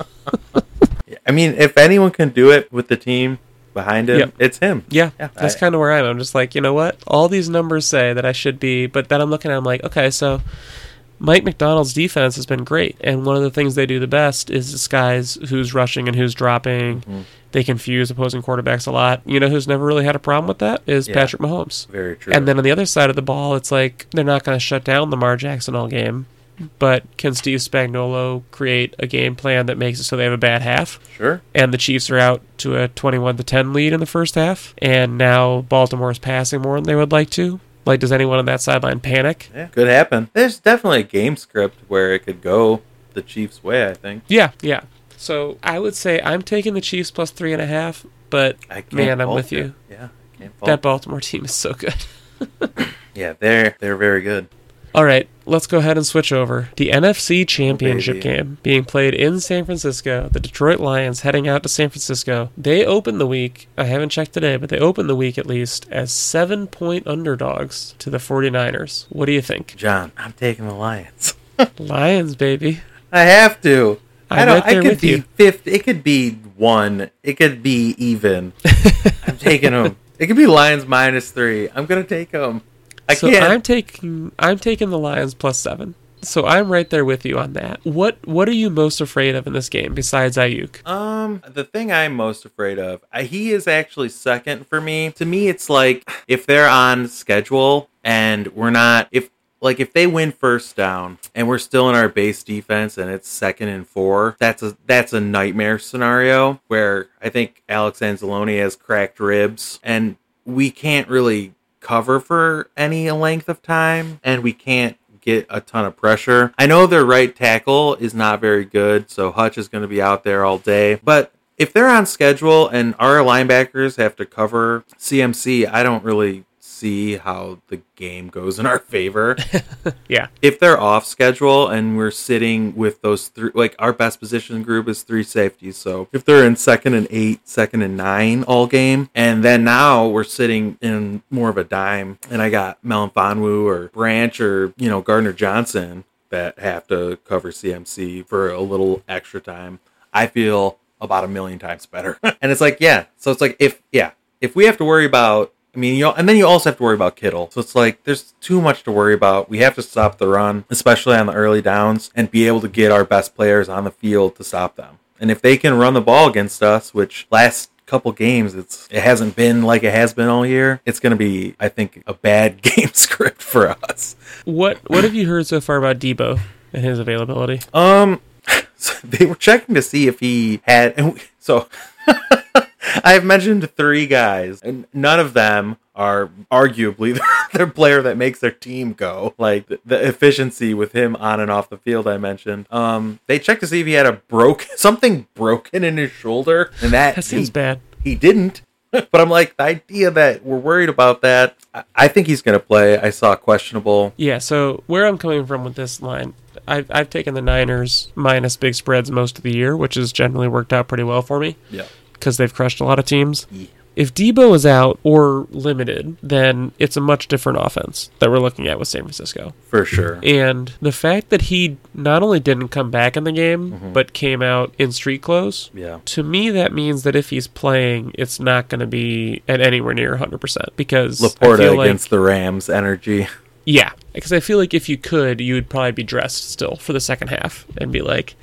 I mean, if anyone can do it with the team behind him, Yep. it's him. Yeah, Yeah, that's kind of where I am. I'm just like, you know what? All these numbers say that I should be, but then I'm looking at, I'm like, okay, so Mike Macdonald's defense has been great, and one of the things they do the best is disguise who's rushing and who's dropping. Mhm. They confuse opposing quarterbacks a lot. You know who's never really had a problem with that is Yeah. Patrick Mahomes. Very true. And then on the other side of the ball, it's like they're not going to shut down Lamar Jackson all game. But can Steve Spagnuolo create a game plan that makes it so they have a bad half? sure. and the Chiefs are out to a 21 to 10 lead in the first half, and now Baltimore is passing more than they would like to. Like, does anyone on that sideline panic? Yeah, could happen. There's definitely a game script where it could go the Chiefs' way. I think. Yeah, yeah. So I would say I'm taking the Chiefs plus three and a half, but I can't man, I'm with you. Yeah, I can't fault. That Baltimore team is so good. yeah, they're they're very good. All right, let's go ahead and switch over. The NFC oh, Championship baby. game being played in San Francisco. The Detroit Lions heading out to San Francisco. They open the week, I haven't checked today, but they open the week at least as seven point underdogs to the 49ers. What do you think? John, I'm taking the Lions. Lions, baby. I have to. I I'm don't. right there I could with be you. fifth. It could be one. It could be even. I'm taking them. It could be Lions minus three. I'm gonna take them. I so can't. I'm taking I'm taking the Lions plus seven. So I'm right there with you on that. What what are you most afraid of in this game besides Aiyuk? Um, the thing I'm most afraid of, I, he is actually second for me. To me, it's like if they're on schedule and we're not, if like if they win first down and we're still in our base defense and it's second and four, that's a that's a nightmare scenario where I think Alex Anzalone has cracked ribs and we can't really cover for any length of time and we can't get a ton of pressure. I know their right tackle is not very good, so Hutch is going to be out there all day. But if they're on schedule and our linebackers have to cover CMC, I don't really see how the game goes in our favor. Yeah. if they're off schedule and we're sitting with those three, like our best position group is three safeties. So if they're in second and eight, second and nine all game, and then now we're sitting in more of a dime, and I got Melifonwu or Branch or, you know, Gardner Johnson that have to cover CMC for a little extra time, I feel about a million times better. and it's like, yeah. So it's like, if, yeah, if we have to worry about I mean, you and then you also have to worry about Kittle. So it's like there's too much to worry about. We have to stop the run, especially on the early downs, and be able to get our best players on the field to stop them. And if they can run the ball against us, which last couple games it's it hasn't been like it has been all year, it's going to be I think a bad game script for us. What what have you heard so far about Deebo and his availability? Um, so they were checking to see if he had, and we- so I've mentioned three guys, and none of them are arguably their player that makes their team go. Like the, the efficiency with him on and off the field, I mentioned. Um, they checked to see if he had a broke something broken in his shoulder, and that, That seems he, bad. he didn't. but I'm like the idea that we're worried about that. I, I think he's going to play. I saw questionable. Yeah, so where I'm coming from with this line, I've, I've taken the Niners minus big spreads most of the year, which has generally worked out pretty well for me Yeah. Because they've crushed a lot of teams. Yeah. If Deebo is out or limited, then it's a much different offense that we're looking at with San Francisco. For sure. And the fact that he not only didn't come back in the game, mm-hmm. but came out in street clothes, Yeah. to me that means that if he's playing, it's not going to be at anywhere near 100% because I LaPorta like- against the Rams energy. yeah, because I feel like if you could, you would probably be dressed still for the second half and be like,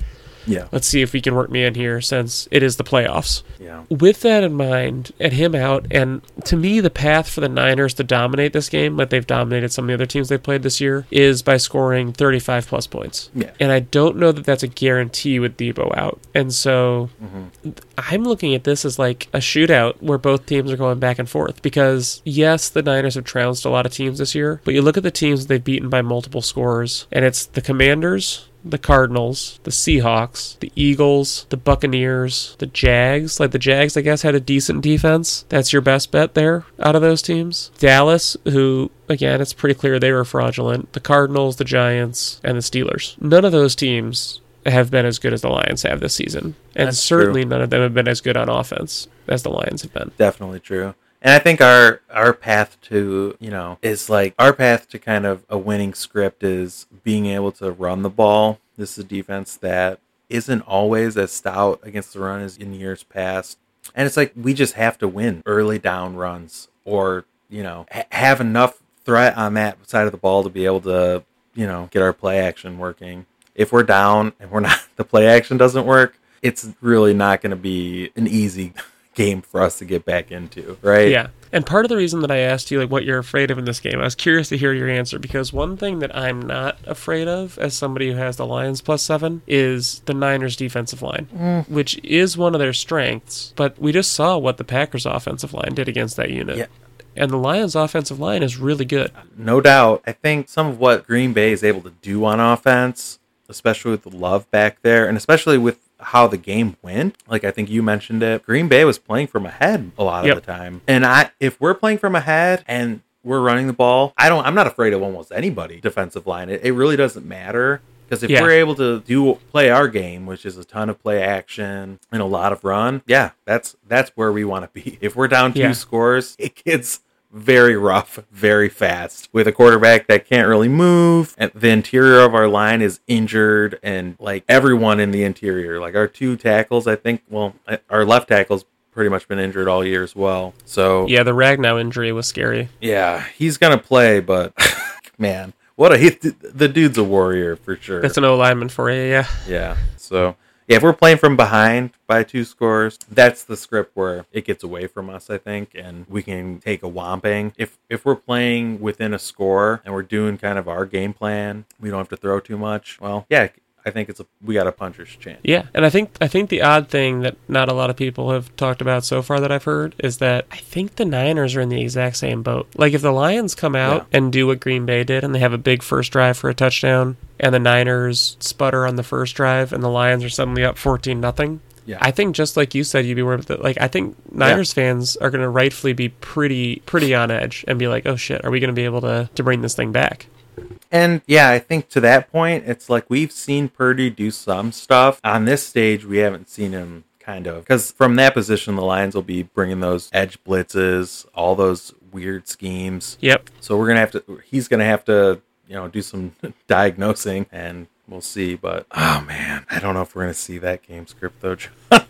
Yeah. let's see if we can work me in here since it is the playoffs. Yeah. With that in mind, and him out, and to me, the path for the Niners to dominate this game, like they've dominated some of the other teams they've played this year, is by scoring 35 plus points. Yeah. And I don't know that that's a guarantee with Deebo out. And so Mm-hmm. I'm looking at this as like a shootout where both teams are going back and forth because yes, the Niners have trounced a lot of teams this year, but you look at the teams they've beaten by multiple scores, and it's the Commanders, the Cardinals, the Seahawks, the Eagles, the Buccaneers, the Jags. Like the Jags, I guess, had a decent defense. That's your best bet there out of those teams. Dallas, who again, it's pretty clear they were fraudulent. The Cardinals, the Giants, and the Steelers. None of those teams have been as good as the Lions have this season. And That's certainly true. none of them have been as good on offense as the Lions have been. Definitely true. And I think our our path to, you know, is like our path to kind of a winning script is being able to run the ball. This is a defense that isn't always as stout against the run as in years past. And it's like we just have to win early down runs or, you know, ha- have enough threat on that side of the ball to be able to, you know, get our play action working. If we're down and we're not the play action doesn't work, it's really not going to be an easy game for us to get back into, right? Yeah. And part of the reason that I asked you like what you're afraid of in this game, I was curious to hear your answer because one thing that I'm not afraid of as somebody who has the Lions plus 7 is the Niners defensive line, mm. which is one of their strengths, but we just saw what the Packers offensive line did against that unit. Yeah. And the Lions offensive line is really good. No doubt. I think some of what Green Bay is able to do on offense, especially with the love back there, and especially with how the game went. Like I think you mentioned it. Green Bay was playing from ahead a lot Yep. of the time. And I if we're playing from ahead and we're running the ball, I don't I'm not afraid of almost anybody defensive line. It, it really doesn't matter. Because if Yeah. we're able to do play our game, which is a ton of play action and a lot of run, yeah, that's that's where we want to be. If we're down two Yeah. scores, it gets very rough, very fast with a quarterback that can't really move. And the interior of our line is injured, and like everyone in the interior, like our two tackles, I think, well, our left tackle's pretty much been injured all year as well. So Yeah, the Ragnow injury was scary. yeah, he's gonna play, but man, what a he, the dude's a warrior for sure. That's an O lineman for you, yeah. Yeah. So yeah, if we're playing from behind by two scores, that's the script where it gets away from us, I think, and we can take a whomping. If if we're playing within a score and we're doing kind of our game plan, we don't have to throw too much. Well, yeah, I think it's a we got a puncher's chance. Yeah, and I think I think the odd thing that not a lot of people have talked about so far that I've heard is that I think the Niners are in the exact same boat. Like if the Lions come out and do what Green Bay did and they have a big first drive for a touchdown and the Niners sputter on the first drive and the Lions are suddenly up 14 nothing. Yeah. I think just like you said you'd be worried with it. Like I think Niners fans are going to rightfully be pretty pretty on edge and be like, "Oh shit, are we going to be able to to bring this thing back?" And yeah, I think to that point, it's like we've seen Purdy do some stuff. On this stage, we haven't seen him kind of because from that position, the Lions will be bringing those edge blitzes, all those weird schemes. Yep. So we're gonna have to. He's gonna have to, you know, do some diagnosing, and we'll see. But oh man, I don't know if we're gonna see that game script though.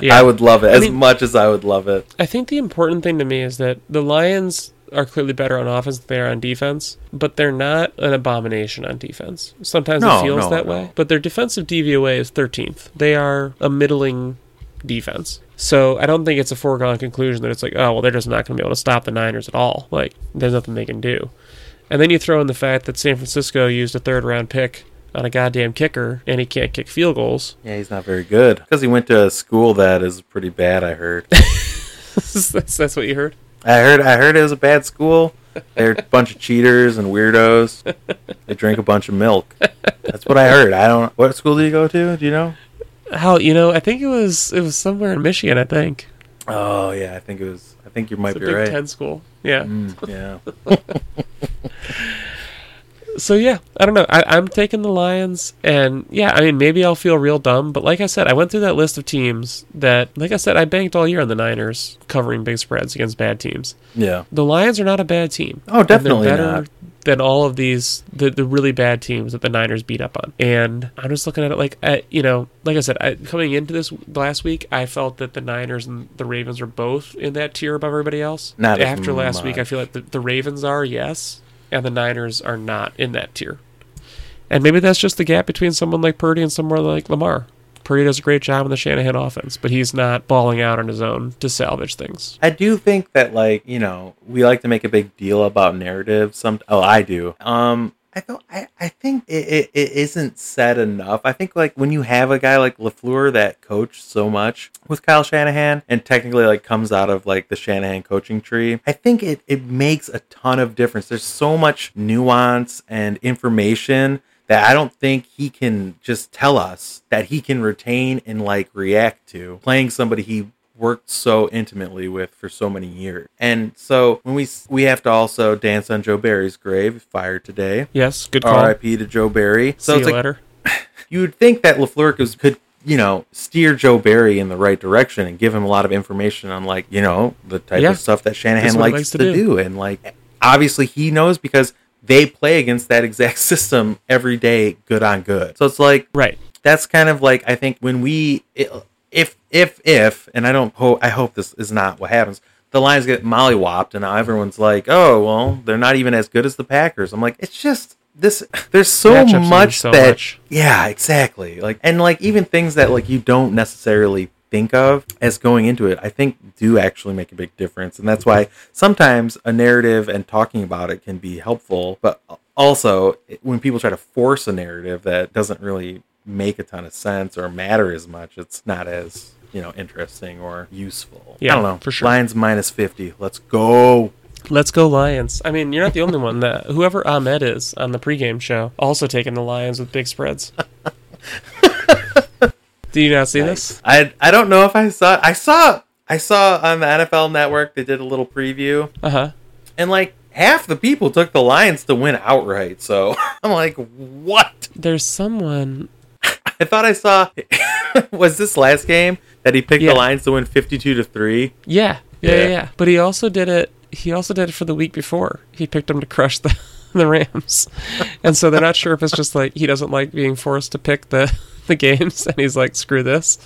Yeah. I would love it as mean- much as I would love it. I think the important thing to me is that the Lions are clearly better on offense than they are on defense, but they're not an abomination on defense. Sometimes No, it feels no, that no. way, but their defensive DVOA is 13th. They are a middling defense. So I don't think it's a foregone conclusion that it's like, oh, well, they're just not going to be able to stop the Niners at all. Like, there's nothing they can do. And then you throw in the fact that San Francisco used a third round pick on a goddamn kicker and he can't kick field goals. Yeah, he's not very good because he went to a school that is pretty bad. I heard. that's, that's what you heard? I heard I heard it was a bad school. They're a bunch of cheaters and weirdos. They drink a bunch of milk. That's what I heard. I don't. What school do you go to? Do you know? How you know? I think it was it was somewhere in Michigan. I think Oh yeah, I think it was. I think you might it's a be Big right. Ten school. Yeah. Mm, yeah. So yeah, I don't know. I, I'm taking the Lions, and yeah, I mean maybe I'll feel real dumb, but like I said, I went through that list of teams that, like I said, I banked all year on the Niners covering big spreads against bad teams. Yeah. The Lions are not a bad team. Oh, definitely better not. than all of these the, the really bad teams that the Niners beat up on. And I'm just looking at it like I, you know, like I said, I, coming into this last week, I felt that the Niners and the Ravens are both in that tier above everybody else. Not after last week, I feel like the, the Ravens are yes, and the Niners are not in that tier. And maybe that's just the gap between someone like Purdy and someone like Lamar. Purdy does a great job in the Shanahan offense, but he's not balling out on his own to salvage things. I do think that like you know we like to make a big deal about narrative. Some oh I do. Um, I don't. I, I think it, it, it isn't said enough. I think like when you have a guy like LaFleur that coached so much with Kyle Shanahan and technically like comes out of like the Shanahan coaching tree, I think it it makes a ton of difference. There's so much nuance and information that I don't think he can just tell us that he can retain and like react to playing somebody he worked so intimately with for so many years. And so when we we have to also dance on Joe Barry's grave, fired today. Yes, good call. R.I.P. to Joe Barry. So See it's you like later. you would think that LaFleur could, you know steer Joe Barry in the right direction and give him a lot of information on like you know the type Yeah. of stuff that Shanahan is what he likes likes to, to do. do. and like obviously he knows because they play against that exact system every day, good on good. So it's like Right. that's kind of like I think when we if if if and I don't hope I hope this is not what happens. The Lions get mollywopped, and now everyone's like, "Oh, well, they're not even as good as the Packers." I'm like, it's just this. There's so Matchups much so that, much. yeah, exactly. Like, and like even things that like you don't necessarily think of as going into it, I think do actually make a big difference, and that's why sometimes a narrative and talking about it can be helpful, but also when people try to force a narrative that doesn't really make a ton of sense or matter as much, it's not as you know interesting or useful. Yeah, I don't know. for sure. Lions minus fifty. Let's go. Let's go Lions. I mean, you're not the only one that whoever Ahmed is on the pregame show also taking the Lions with big spreads. Do you not see this? I I don't know if I saw. I saw. I saw on the NFL Network they did a little preview, Uh huh. and like half the people took the Lions to win outright. So I'm like, what? There's someone. I thought I saw. was this last game that he picked Yeah. the Lions to win 52 to three? Yeah, yeah, Yeah. yeah, yeah. But he also did it. He also did it for the week before. He picked them to crush the the Rams, and so they're not sure if it's just like he doesn't like being forced to pick the the games, and he's like, screw this.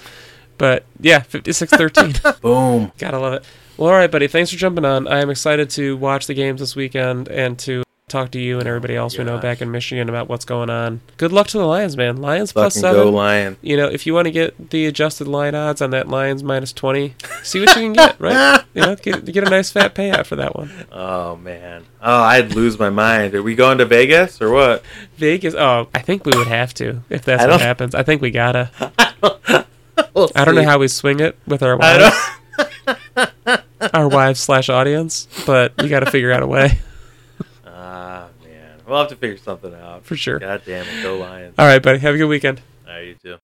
But yeah, 56-13. Boom. Gotta love it. Well, all right, buddy. Thanks for jumping on. I am excited to watch the games this weekend and to talk to you and everybody else we know back in Michigan about what's going on. Good luck to the Lions, man. Lions plus Fucking go seven. Lion. You know, if you want to get the adjusted line odds on that Lions minus twenty, see what you can get, right? You know, get, get a nice fat payout for that one. Oh man. Oh, I'd lose my mind. Are we going to Vegas or what? Vegas. Oh, I think we would have to if that's what happens. I think we gotta. We'll I don't know how we swing it with our wives, our wives slash audience, but we got to figure out a way. We'll have to figure something out. for sure. God damn it. Go Lions. All right, buddy. Have a good weekend. All right, you too.